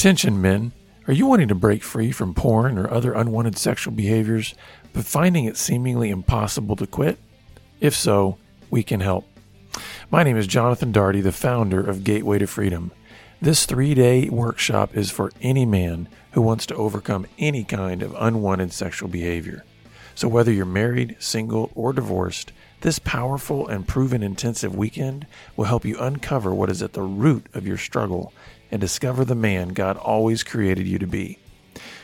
Attention, men. Are you wanting to break free from porn or other unwanted sexual behaviors, but finding it seemingly impossible to quit? If so, we can help. My name is Jonathan Daugherty, the founder of Gateway to Freedom. This three day workshop is for any man who wants to overcome any kind of unwanted sexual behavior. So, whether you're married, single, or divorced, this powerful and proven intensive weekend will help you uncover what is at the root of your struggle and discover the man God always created you to be.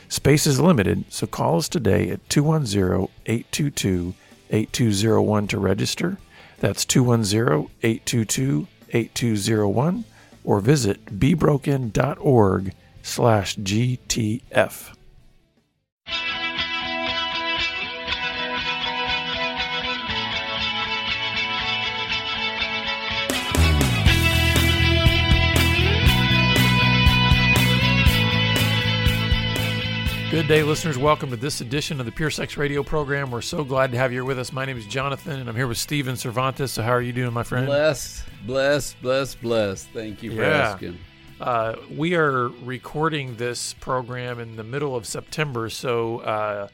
Space is limited, so call us today at 210 822 8201 to register. That's 210 822 8201 or visit bebroken.org slash GTF. Good day, listeners. Welcome to this edition of the Pure Sex Radio program. We're so glad to have you here with us. My name is Jonathan, and I'm here with Steven Cervantes. So, how are you doing, my friend? Blessed, blessed, blessed, blessed. Thank you for Yeah. asking. Uh, we are recording this program in the middle of September, so uh,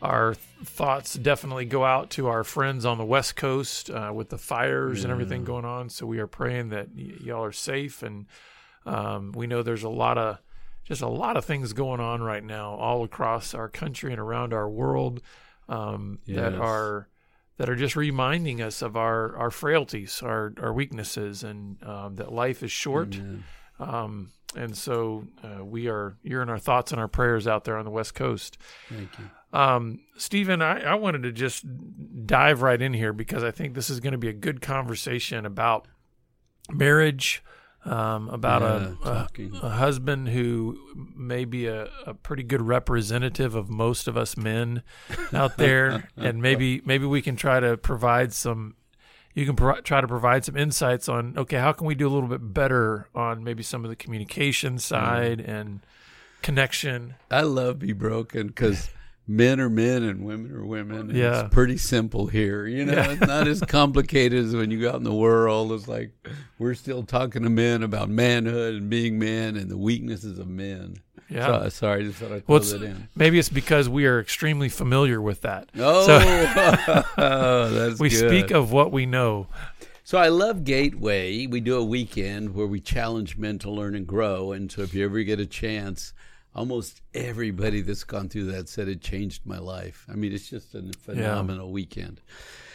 our th- thoughts definitely go out to our friends on the West Coast uh, with the fires and everything going on. So we are praying that y- y'all are safe, and um, we know there's a lot of just a lot of things going on right now all across our country and around our world um, that are that are just reminding us of our our frailties, our our weaknesses, and um, that life is short. Um, and so uh, we are you're in our thoughts and our prayers out there on the West Coast. Thank you. Um, Stephen, I, I wanted to just dive right in here because I think this is going to be a good conversation about marriage, um, about Yeah, a, a, a husband who may be a, a pretty good representative of most of us men out there, and maybe maybe we can try to provide some. You can pro- try to provide some insights on okay, how can we do a little bit better on maybe some of the communication side and connection. I love be broken because men are men and women are women. Yeah. It's pretty simple here. You know, Yeah. it's not as complicated as when you go out in the world. It's like we're still talking to men about manhood and being men and the weaknesses of men. Yeah. So, sorry, I just thought I'd Well, that in. maybe it's because we are extremely familiar with that. Oh, So- that's we good. speak of what we know. So I love Gateway. We do a weekend where we challenge men to learn and grow. And so if you ever get a chance, almost everybody that's gone through that said it changed my life. I mean, it's just a phenomenal weekend.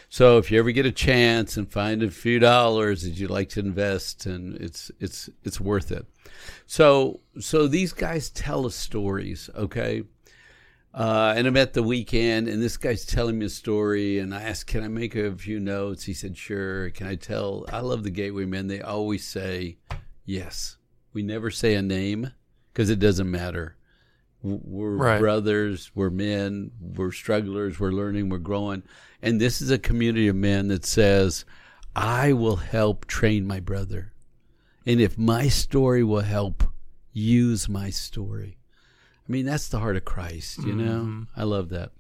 So if you ever get a chance and find a few dollars that you'd like to invest, and it's it's it's worth it. So so these guys tell us stories, okay? Uh, and I'm at the weekend, and this guy's telling me a story, and I asked, "Can I make a few notes?" He said, "Sure." Can I tell? I love the Gateway men. They always say yes. We never say a name because it doesn't matter. We're Right. brothers. We're men. We're strugglers. We're learning. We're growing. And this is a community of men that says, "I will help train my brother, and if my story will help, use my story." I mean, that's the heart of Christ, you know? Mm-hmm. I love that.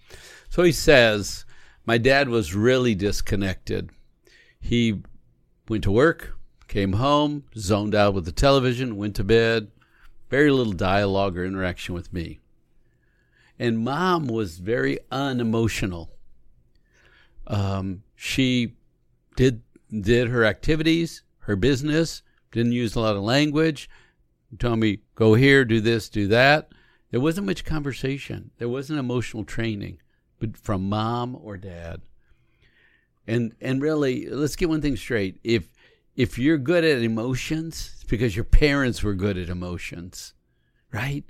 So he says, My dad was really disconnected. He went to work, came home, zoned out with the television, went to bed, very little dialogue or interaction with me. And mom was very unemotional. Um, she did did her activities, her business, didn't use a lot of language, told me, go here, do this, do that. There wasn't much conversation. There wasn't emotional training, but from mom or dad. And and really, let's get one thing straight. If if you're good at emotions, it's because your parents were good at emotions, right?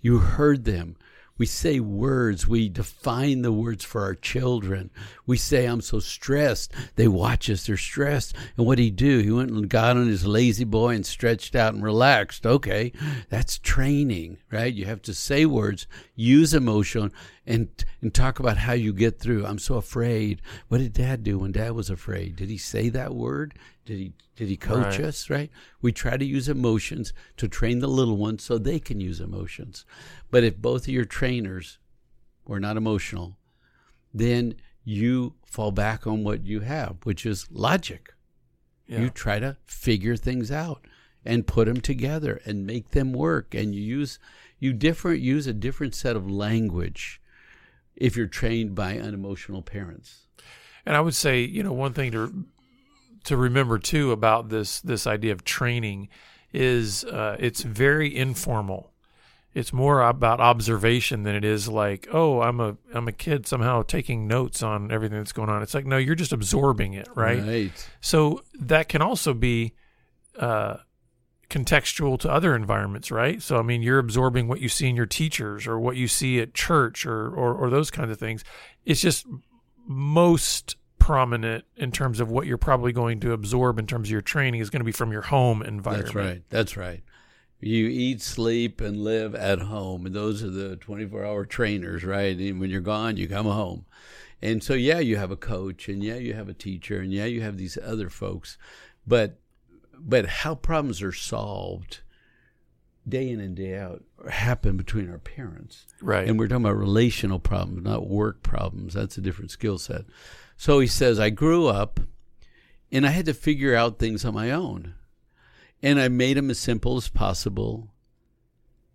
You heard them. We say words. We define the words for our children. We say, I'm so stressed. They watch us. They're stressed. And what did he do? He went and got on his La-Z-Boy and stretched out and relaxed. Okay. That's training, right? You have to say words, use emotion, and, and talk about how you get through. I'm so afraid. What did dad do when dad was afraid? Did he say that word? Did he, did he coach Right. us, right? We try to use emotions to train the little ones so they can use emotions. But if both of your trainers were not emotional, then you fall back on what you have, which is logic. Yeah. You try to figure things out. and put them together and make them work. And you use you different use a different set of language if you're trained by unemotional parents. And I would say, you know, one thing to to remember too about this this idea of training is uh, it's very informal. It's more about observation than it is like, oh, I'm a I'm a kid somehow taking notes on everything that's going on. It's like, no, you're just absorbing it, right? Right. So that can also be uh, contextual to other environments, right? So I mean, you're absorbing what you see in your teachers or what you see at church or or, or those kinds of things. It's just most prominent in terms of what you're probably going to absorb in terms of your training is going to be from your home environment. That's right. That's right. You eat, sleep, and live at home, and those are the 24-hour trainers, right? And when you're gone, you come home, and so yeah, you have a coach, and yeah, you have a teacher, and yeah, you have these other folks, but but how problems are solved day in and day out happen between our parents, Right. and we're talking about relational problems, not work problems. That's a different skill set. So he says, I grew up and I had to figure out things on my own. And I made them as simple as possible.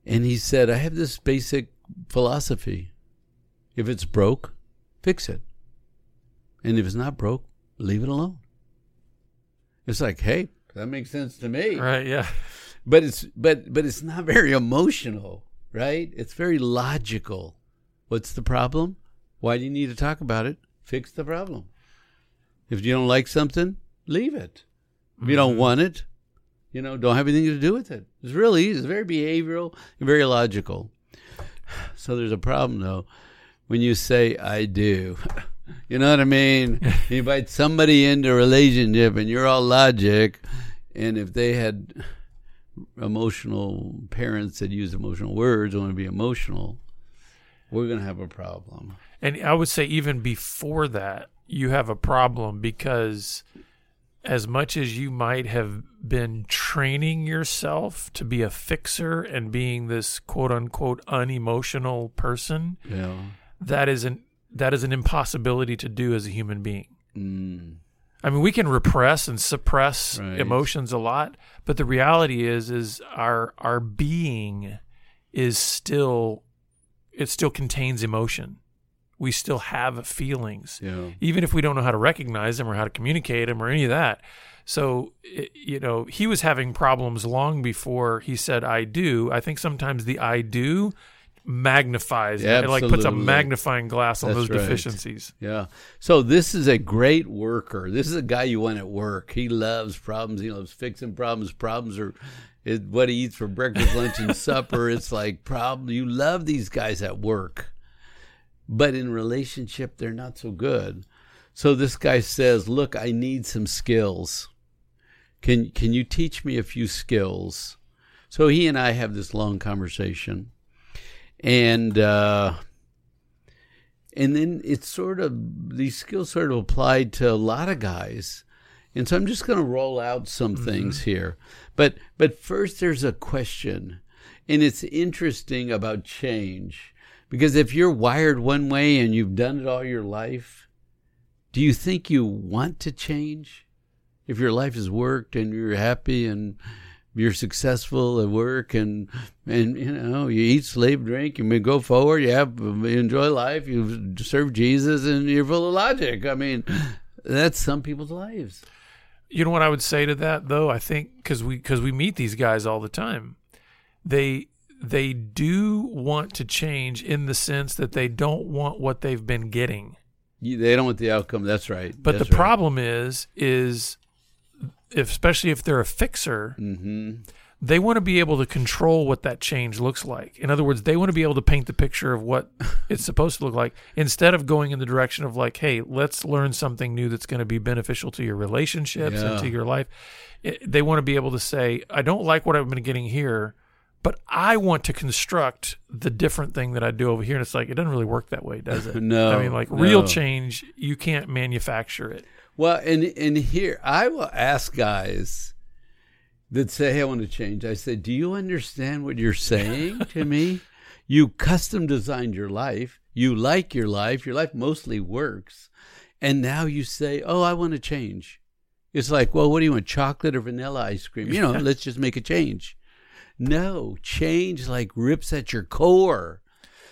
And he said, I have this basic philosophy if it's broke, fix it. And if it's not broke, leave it alone. It's like, hey, that makes sense to me right. Yeah. but it's but but it's not very emotional right it's very logical what's the problem why do you need to talk about it fix the problem. If you don't like something leave it. If you don't mm-hmm. want it you know don't have anything to do with it. It's really easy. It's very behavioral and very logical. So there's a problem though. When you say i do you know what i mean? You invite somebody into a relationship and you're all logic and if they had emotional parents that use emotional words want to be emotional, we're going to have a problem. And I would say even before that, you have a problem because as much as you might have been training yourself to be a fixer and being this quote unquote unemotional person, Yeah. that is an that is an impossibility to do as a human being. Mm. I mean, we can repress and suppress Right. emotions a lot, but the reality is is our our being is still it still contains emotion. We still have feelings, Yeah. even if we don't know how to recognize them or how to communicate them or any of that. So, it, you know, he was having problems long before he said "I do." I think sometimes the "I do" magnifies, it like puts a magnifying glass on That's those right. deficiencies. Yeah. So this is a great worker. This is a guy you want at work. He loves problems. He loves fixing problems. Problems are what he eats for breakfast, lunch, and supper. It's like problem. You love these guys at work, but in relationship, they're not so good. So this guy says, "Look, I need some skills. Can can you teach me a few skills?" So he and I have this long conversation, and. uh and then it's sort of these skills sort of applied to a lot of guys and so i'm just going to roll out some things here but but first there's a question and it's interesting about change because if you're wired one way and you've done it all your life do you think you want to change? If your life has worked and you're happy and you're successful at work and and you know you eat sleep drink you may go forward you have you enjoy life you serve jesus and you're full of logic. I mean that's some people's lives. You know what I would say to that though? I think because we because we meet these guys all the time, they they do want to change in the sense that they don't want what they've been getting. They don't want the outcome that's right But that's the problem is is if, especially if they're a fixer, hmm they want to be able to control what that change looks like. In other words, they want to be able to paint the picture of what it's supposed to look like instead of going in the direction of like, hey, let's learn something new that's going to be beneficial to your relationships and to your life. It, they want to be able to say, I don't like what I've been getting here, but I want to construct the different thing that I do over here. And it's like, it doesn't really work that way, does it? No, I mean, like real change, you can't manufacture it. Well, and and here I will ask guys that say, "Hey, I want to change." I say, "Do you understand what you're saying to me? You custom designed your life. You like your life. Your life mostly works, and now you say, "Oh, I want to change." It's like, well, what do you want, chocolate or vanilla ice cream? You know, let's just make a change. No, change like rips at your core.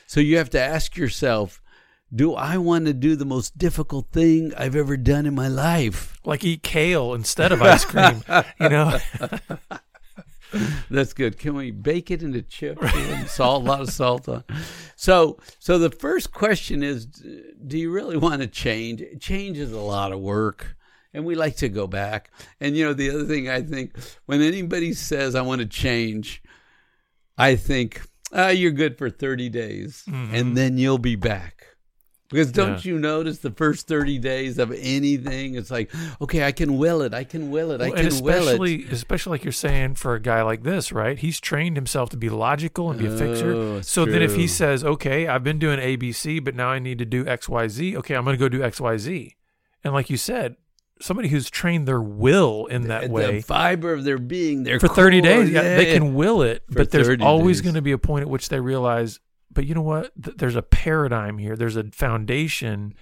So you have to ask yourself, do I want to do the most difficult thing I've ever done in my life? Like eat kale instead of ice cream, you know? That's good. Can we bake it into chips and salt? A lot of salt on. So, so the first question is: Do you really want to change? Change is a lot of work, and we like to go back. And you know, the other thing I think when anybody says I want to change, I think ah, you're good for thirty days, Mhm. and then you'll be back. Because don't Yeah. you notice the first 30 days of anything? It's like, okay, I can will it. I can will it. I Well, and can will it. especially, especially like you're saying for a guy like this, right? He's trained himself to be logical and be a Oh, fixer. it's So then, if he says, "Okay, I've been doing ABC, but now I need to do XYZ, okay, I'm going to go do X, Y, Z. And like you said, somebody who's trained their will in that the way fiber of their being, their for 30 core, days, yeah, they can will it. But there's always going to be a point at which they realize, but you know what? Th- there's a paradigm here. There's a foundation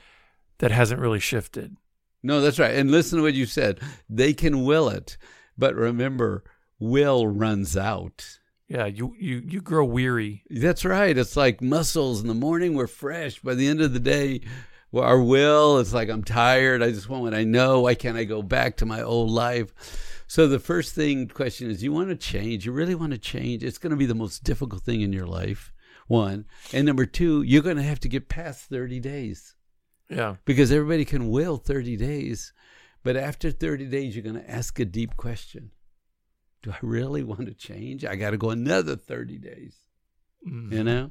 that hasn't really shifted. No, that's right. And listen to what you said. They can will it, but remember, will runs out. Yeah, you you you grow weary. That's right. It's like muscles. In the morning, we're fresh. By the end of the day, our will, it's like, I'm tired. I just want what I know. Why can't I go back to my old life? So the first thing question is, you want to change? You really want to change? It's going to be the most difficult thing in your life. One. And number two, you're going to have to get past 30 days. Yeah. because everybody can will 30 days but after 30 days you're going to ask a deep question do i really want to change i got to go another 30 days Mhm. you know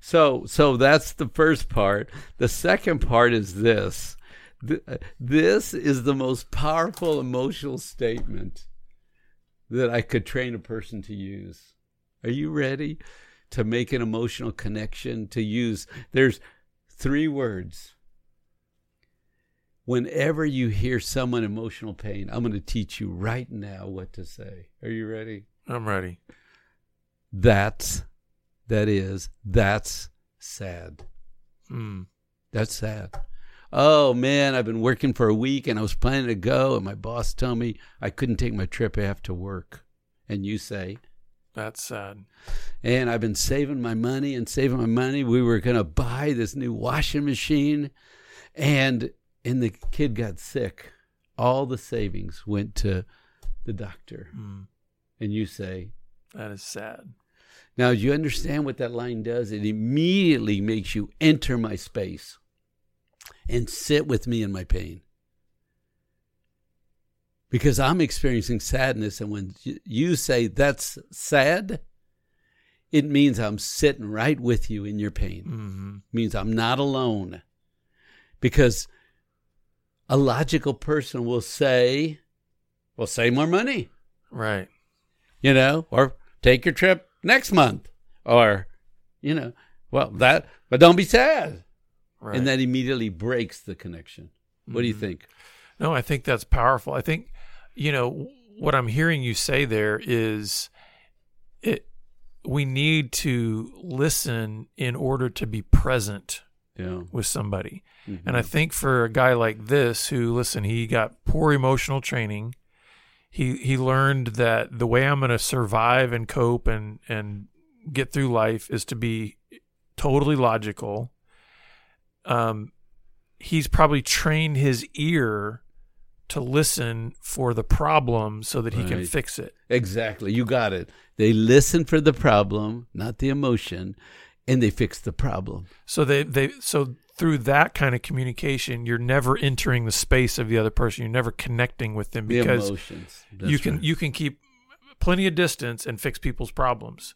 so so that's the first part. The second part is this. Th- this is the most powerful emotional statement that i could train a person to use. Are you ready to make an emotional connection to use there's three words. Whenever you hear someone emotional pain i'm going to teach you right now what to say. Are you ready? I'm ready. that's that is that's sad Mm. that's sad oh man i've been working for a week and i was planning to go and my boss told me i couldn't take my trip after work and you say That's sad. and I've been saving my money and saving my money. We were going to buy this new washing machine, and and the kid got sick. All the savings went to the doctor, Mm. and you say, That is sad. "Now, do you understand what that line does? It immediately makes you enter my space and sit with me in my pain." Because I'm experiencing sadness, and when you say that's sad, it means I'm sitting right with you in your pain. hmm means I'm not alone. Because a logical person will say, well, save more money, Right. you know, or take your trip next month, or, you know, well, that, but don't be sad. Right. And that immediately breaks the connection. What do you Mhm. think? No, I think that's powerful. I think, you know, what I'm hearing you say there is it we need to listen in order to be present Yeah. with somebody. Mhm. And I think for a guy like this who listen, he got poor emotional training. He he learned that the way I'm going to survive and cope and and get through life is to be totally logical. Um he's probably trained his ear to listen for the problem so that he can fix it. Exactly. You got it. They listen for the problem, not the emotion, and they fix the problem. So they they so through that kind of communication, you're never entering the space of the other person. You're never connecting with them The because emotions. That's you can right. you can keep plenty of distance and fix people's problems.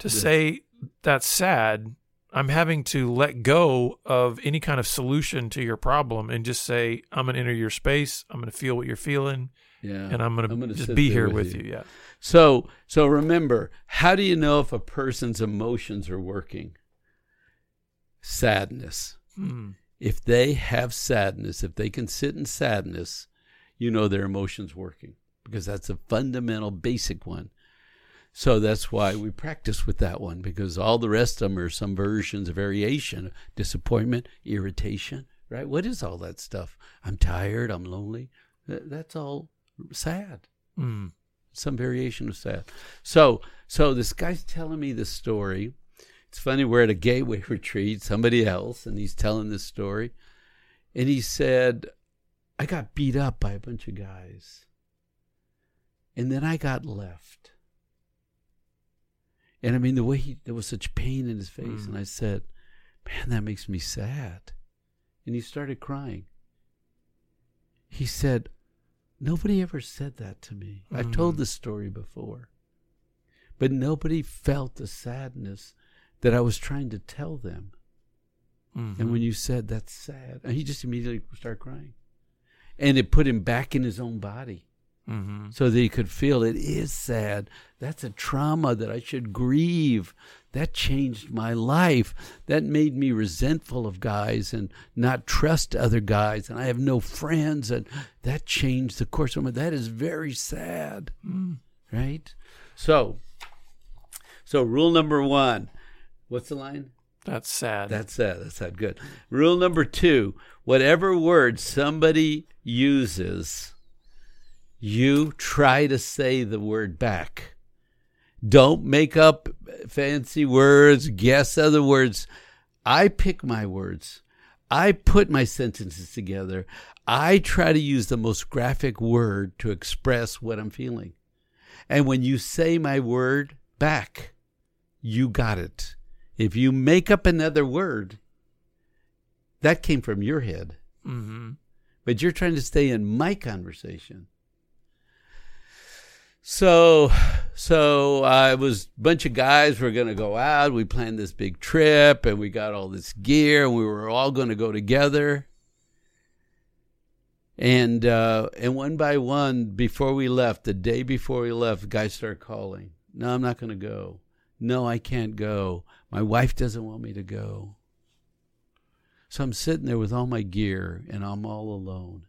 To Yes. say that's sad, I'm having to let go of any kind of solution to your problem and just say I'm going to enter your space. I'm going to feel what you're feeling, yeah. and I'm going I'm to gonna just be here with you. you. Yeah. So, so remember, how do you know if a person's emotions are working? Sadness. Hmm. If they have sadness, if they can sit in sadness, you know their emotions working because that's a fundamental, basic one. So that's why we practice with that one because all the rest of them are some versions, a variation, disappointment, irritation, right? What is all that stuff? I'm tired. I'm lonely. That's all sad. Mm. Some variation of sad. So, so this guy's telling me this story. It's funny. We're at a gateway retreat. Somebody else, and he's telling this story, and he said, "I got beat up by a bunch of guys, and then I got left." And I mean, the way he there was such pain in his face, Mm. and I said, "Man, that makes me sad." And he started crying. He said, Nobody ever said that to me. I've told Mm. this story before. But nobody felt the sadness that I was trying to tell them. Mhm. And when you said that's sad, and he just immediately started crying. And it put him back in his own body Mhm. so that he could feel it is sad. That's a trauma that I should grieve. That changed my life. That made me resentful of guys and not trust other guys. And I have no friends. And that changed the course of my That is very sad. Mm. Right? So, so rule number one. What's the line? That's sad. That's sad. That's sad. Good. Rule number two: whatever word somebody uses, you try to say the word back. Don't make up fancy words, guess other words. I pick my words. I put my sentences together. I try to use the most graphic word to express what I'm feeling. And when you say my word back, you got it. If you make up another word, that came from your head, mm-hmm. but you're trying to stay in my conversation. So, so uh, it was a bunch of guys were going to go out. We planned this big trip, and we got all this gear, and we were all going to go together. And uh, and one by one, before we left, the day before we left, guys started calling. No, I'm not going to go. No, I can't go. My wife doesn't want me to go. So I'm sitting there with all my gear, and I'm all alone.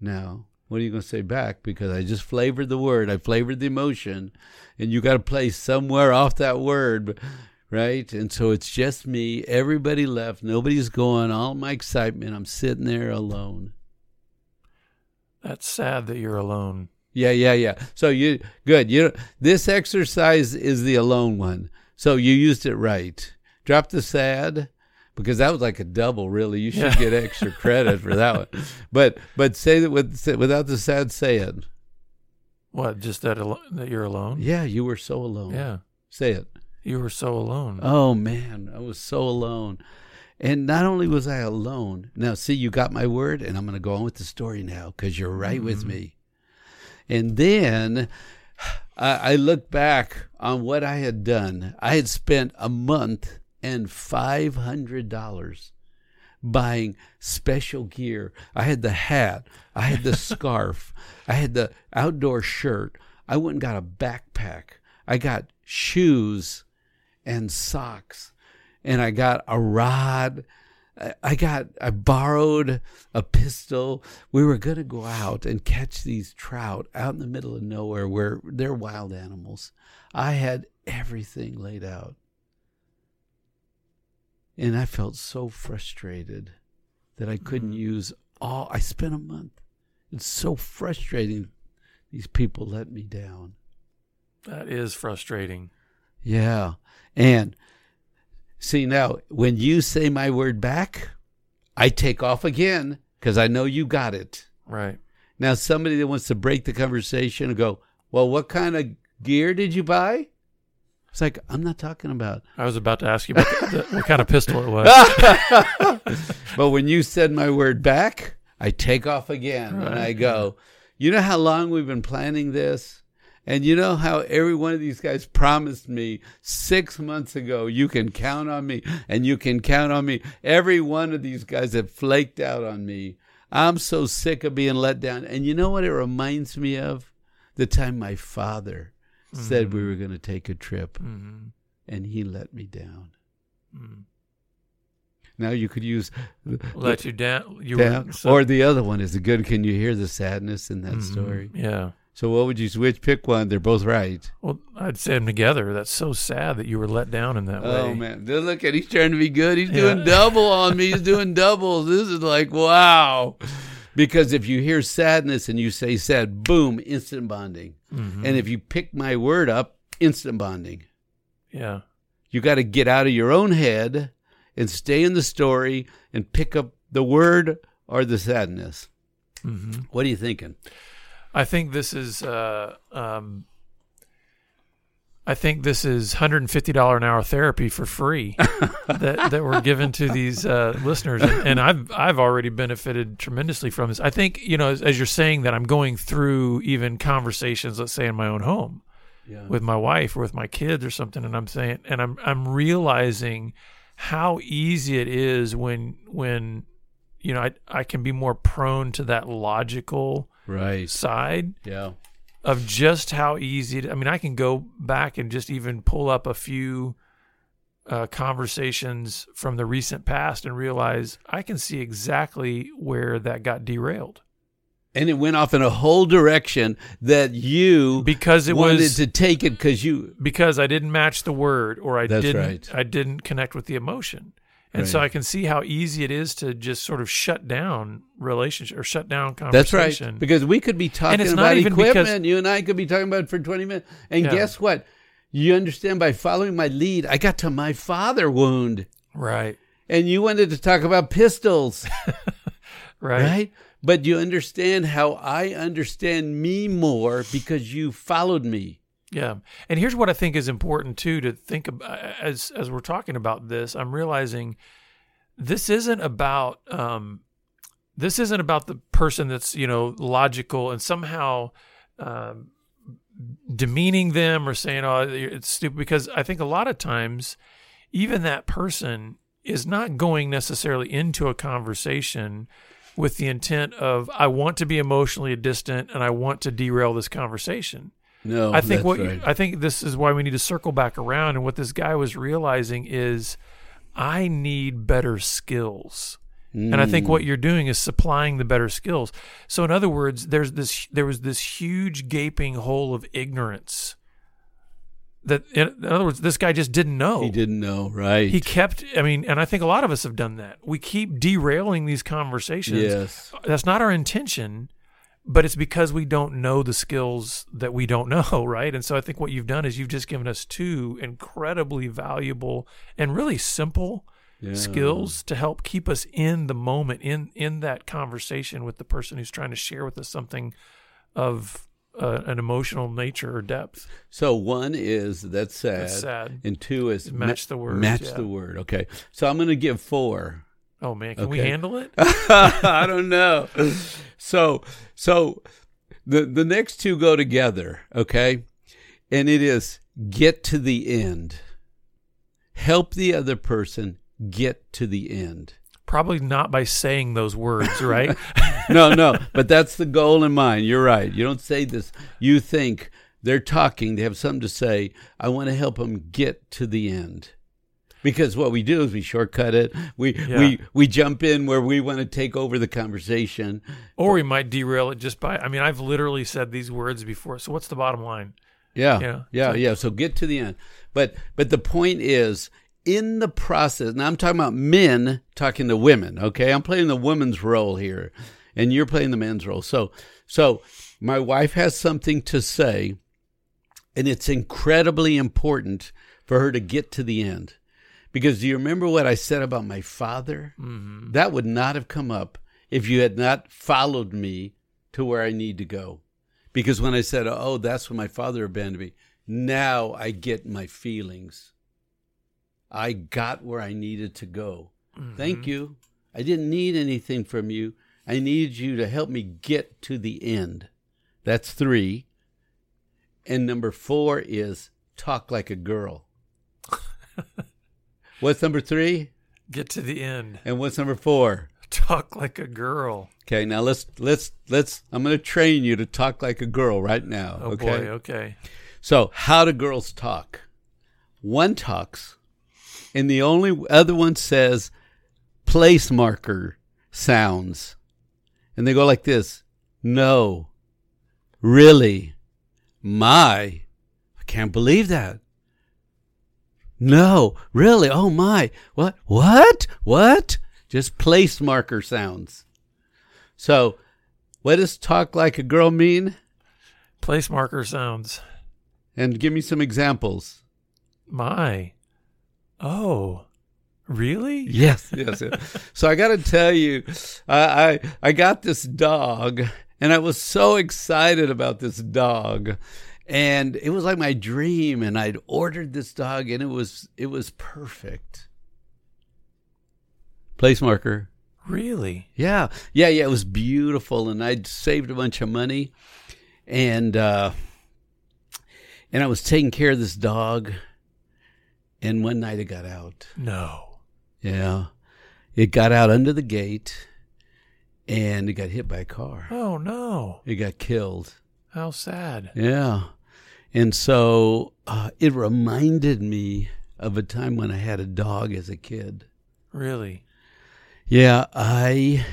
Now, what are you going to say back? Because I just flavored the word, I flavored the emotion, and you got to play somewhere off that word, right? And so it's just me. Everybody left. Nobody's going. All my excitement. I'm sitting there alone. That's sad that you're alone. Yeah, yeah, yeah. So you good. You this exercise is the alone one. So you used it right. Drop the sad because that was like a double. Really, you should Yeah. get extra credit for that one. But but say that with without the sad, saying. What? Just that alo- that you're alone? Yeah, you were so alone. Yeah. say it. You were so alone. Oh man, I was so alone. And not only was I alone, now see, you got my word, and I'm going to go on with the story now because you're right with Mhm. me. And then I, I look back on what I had done. I had spent a month and $500 buying special gear. I had the hat, I had the scarf, I had the outdoor shirt. I went and got a backpack. I got shoes and socks, and I got a rod. I- I got, I borrowed a pistol. We were going to go out and catch these trout out in the middle of nowhere where they're wild animals. I had everything laid out. And I felt so frustrated that I couldn't Mhm. use all. I spent a month. It's so frustrating. These people let me down. That is frustrating. Yeah. And see now, when you say my word back, I take off again because I know you got it. Right. Now, somebody that wants to break the conversation and go, well, what kind of gear did you buy? It's like, I'm not talking about. I was about to ask you about the, the, what kind of pistol it was. but when you said my word back, I take off again and I go, you know how long we've been planning this? And you know how every one of these guys promised me six months ago, you can count on me and you can count on me. Every one of these guys have flaked out on me. I'm so sick of being let down. And you know what it reminds me of? The time my father said we were going to take a trip hmm and he let me down. hmm Now you could use Let you down. You down. were so, or the other one is the good. Can you hear the sadness in that Mhm. story? Yeah. So what would you switch? Pick one. They're both right. Well, I'd say them together. That's so sad that you were let down in that way. Oh man, look at he's trying to be good. He's Yeah. doing double on me. He's doing doubles. This is like wow. Because if you hear sadness and you say sad, boom, instant bonding. Mhm. And if you pick my word up, instant bonding. yeah. You got to get out of your own head and stay in the story and pick up the word or the sadness. hmm What are you thinking? I think this is. Uh, um, I think this is hundred and fifty dollar an hour therapy for free that that we're given to these uh, listeners, and, and I've I've already benefited tremendously from this. I think you know as, as you're saying that I'm going through even conversations, let's say in my own home, Yeah. with my wife or with my kids or something and I'm saying and I'm I'm realizing how easy it is when when you know I I can be more prone to that logical right. side Yeah. Of just how easy it, I mean I can go back and just even pull up a few uh, conversations from the recent past and realize I can see exactly where that got derailed And it went off in a whole direction that you because it wanted was to take it because you because I didn't match the word or I didn't right. I didn't connect with the emotion. And so I can see how easy it is to just sort of shut down relationship or shut down conversation. That's right. Because we could be talking it's not about even equipment. because- you and I could be talking about it for 20 minutes. And Yeah. guess what? You understand by following my lead, I got to my father wound. right. And you wanted to talk about pistols, Right. right? But you understand how I understand me more because you followed me. Yeah. And here's what I think is important too to think about as as we're talking about this, I'm realizing this isn't about um this isn't about the person that's, you know, logical and somehow um demeaning them or saying oh it's stupid because I think a lot of times even that person is not going necessarily into a conversation with the intent of I want to be emotionally distant and I want to derail this conversation. No, I think what right. I think this is why we need to circle back around. And what this guy was realizing is, I need better skills. And I think Mm. what you're doing is supplying the better skills. So in other words, there's this there was this huge gaping hole of ignorance. That in, in other words, this guy just didn't know. he didn't know, right? He kept. I mean, and I think a lot of us have done that. We keep derailing these conversations yes. that's not our intention but it's because we don't know the skills that we don't know right and so i think what you've done is you've just given us two incredibly valuable and really simple Yeah. skills to help keep us in the moment in in that conversation with the person who's trying to share with us something of uh, an emotional nature or depth So one is that's sad, that's sad and two is Match the word, Match yeah. the word. Okay. So I'm going to give four. oh man can we handle it I don't know. So so the the next two go together, okay? And it is get to the end. Help the other person get to the end. probably not by saying those words right No, no, but that's the goal in mind. You're right. You don't say this. You think they're talking, they have something to say. I want to help them get to the end. Because what we do is we shortcut it. We Yeah. we we jump in where we want to take over the conversation. or we might derail it just by i mean i've literally said these words before so what's the bottom line Yeah. Yeah. Yeah. Yeah. So get to the end. But but the point is in the process, now I'm talking about men talking to women, okay? I'm playing the woman's role here, and you're playing the man's role. So so my wife has something to say, and it's incredibly important for her to get to the end. Because do you remember what I said about my father? mm-hmm. That would not have come up if you had not followed me to where I need to go. Because when I said, oh, that's when my father abandoned me, now I get my feelings. I got where I needed to go. Thank you. I didn't need anything from you. I needed you to help me get to the end. That's three. And number four is talk like a girl. What's number three? get to the end And what's number four? talk like a girl Okay, now let's let's let's. I'm going to train you to talk like a girl right now. oh okay. boy okay So, how do girls talk? One talks, and the only other one says place marker sounds, and they go like this: no, Really? My. I can't believe that. No, really? Oh my. What? What? What? Just place marker sounds. So, what does talk like a girl mean? Place marker sounds. And give me some examples. My. Oh. Really? Yes, yes. yes. so I got to tell you, I, I I got this dog, and I was so excited about this dog, and it was like my dream. And I'd ordered this dog, and it was it was perfect. Place marker. Really? Yeah, yeah, yeah. It was beautiful, and I'd saved a bunch of money, and uh, and I was taking care of this dog. And one night it got out. No. Yeah. It got out under the gate and it got hit by a car. Oh no. It got killed. How sad. Yeah. And so uh, it reminded me of a time when I had a dog as a kid. Really? Yeah, I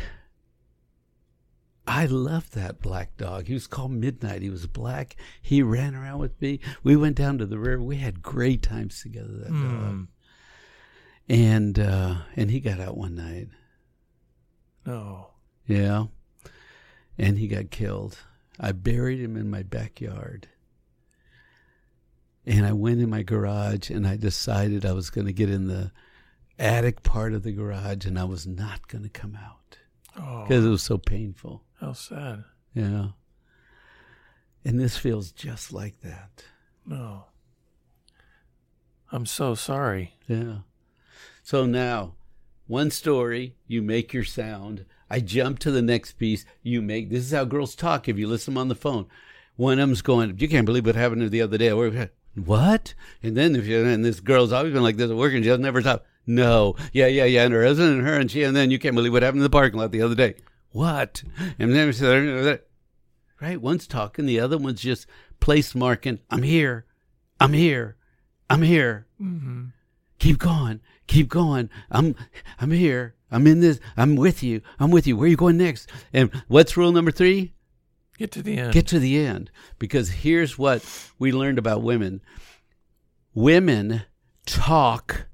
I loved that black dog. He was called Midnight. He was black. He ran around with me. We went down to the river. We had great times together. That dog. Mm. And uh, and he got out one night. No. Yeah. And he got killed. I buried him in my backyard. And I went in my garage and I decided I was going to get in the attic part of the garage and I was not going to come out Oh. because it was so painful. How sad. Yeah. And this feels just like that. No. I'm so sorry. Yeah. So now, one story, you make your sound. I jump to the next piece. You make this is how girls talk if you listen on the phone. One of them's going, You can't believe what happened to the other day. We're- What? And then if you and this girl's always been like this at work and she'll never stop. No. Yeah, yeah, yeah. And her husband and her and she and then you can't believe what happened in the parking lot the other day. What? And then right, one's talking, the other one's just place marking, I'm here. I'm here. I'm here Mm-hmm. keep going, keep going. I'm I'm here. I'm in this. I'm with you. I'm with you. Where are you going next? And what's rule number three? Get to the end. Get to the end. Because here's what we learned about women. Women talk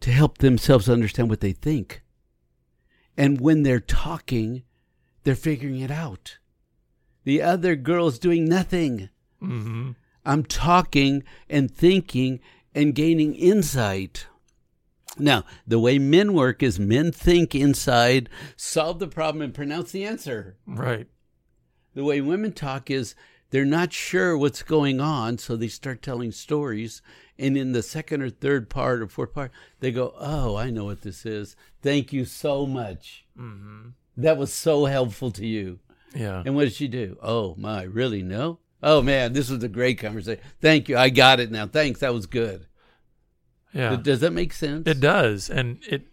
to help themselves understand what they think. And when they're talking, they're figuring it out. The other girl's doing nothing. mm-hmm. I'm talking and thinking and gaining insight. Now, the way men work is men think inside, solve the problem, and pronounce the answer. Right. The way women talk is they're not sure what's going on, so they start telling stories. And in the second or third part or fourth part, they go, Oh, I know what this is. Thank you so much. Mm-hmm. That was so helpful to you. Yeah. And what did she do? Oh, my, really? No? Oh, man, this was a great conversation. Thank you. I got it now. Thanks. That was good. Yeah. Does that make sense? It does, and it.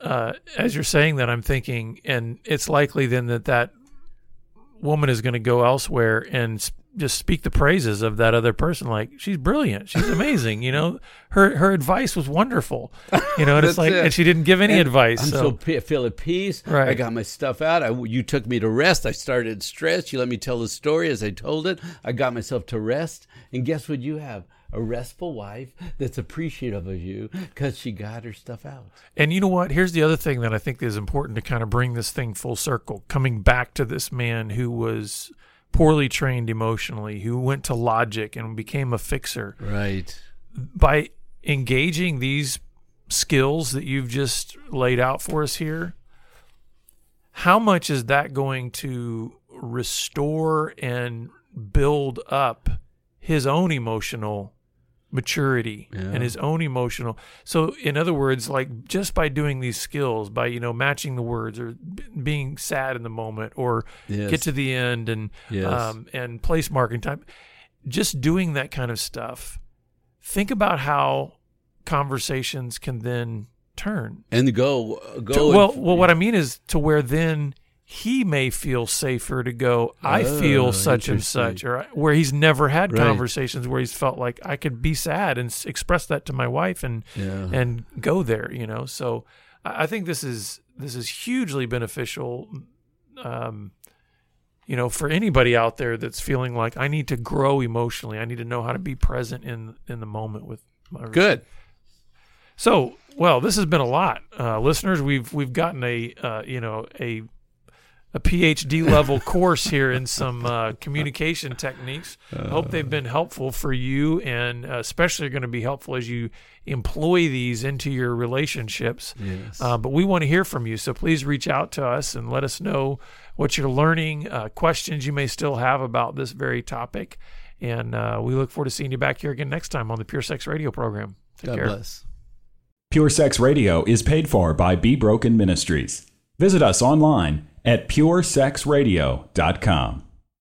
Uh, as you're saying that, I'm thinking, and it's likely then that that woman is going to go elsewhere and just speak the praises of that other person. Like she's brilliant, she's amazing. You know, her her advice was wonderful. You know, and it's like, it. and she didn't give any And advice. I'm so, so, feel at peace. Right. I got my stuff out. I, you took me to rest. I started stress. You let me tell the story as I told it. I got myself to rest. And guess what you have? A restful wife that's appreciative of you because she got her stuff out. and you know what? Here's the other thing that I think is important to kind of bring this thing full circle. Coming back to this man who was poorly trained emotionally, who went to logic and became a fixer. Right. by engaging these skills that you've just laid out for us here, how much is that going to restore and build up his own emotional maturity Yeah. and his own emotional so in other words like just by doing these skills by you know matching the words or b- being sad in the moment or Yes. get to the end and Yes. um, and place marking time just doing that kind of stuff think about how conversations can then turn. and go go. To- well, and- well, what I mean is to where then he may feel safer to go. I Oh, feel such and such, or where he's never had Right. conversations where he's felt like I could be sad and express that to my wife and yeah. and go there. You know, so I think this is this is hugely beneficial. Um, you know, for anybody out there that's feeling like I need to grow emotionally, I need to know how to be present in in the moment with my Good. So, well, this has been a lot, uh, listeners. We've we've gotten a uh, you know a a PhD level course here in some uh, communication techniques. I hope they've been helpful for you, and uh, especially going to be helpful as you employ these into your relationships. Yes. Uh, but we want to hear from you, so please reach out to us and let us know what you're learning, uh, questions you may still have about this very topic, and uh, we look forward to seeing you back here again next time on the Pure Sex Radio program. Take God care. bless. Pure Sex Radio is paid for by Be Broken Ministries. Visit us online at puresexradio.com.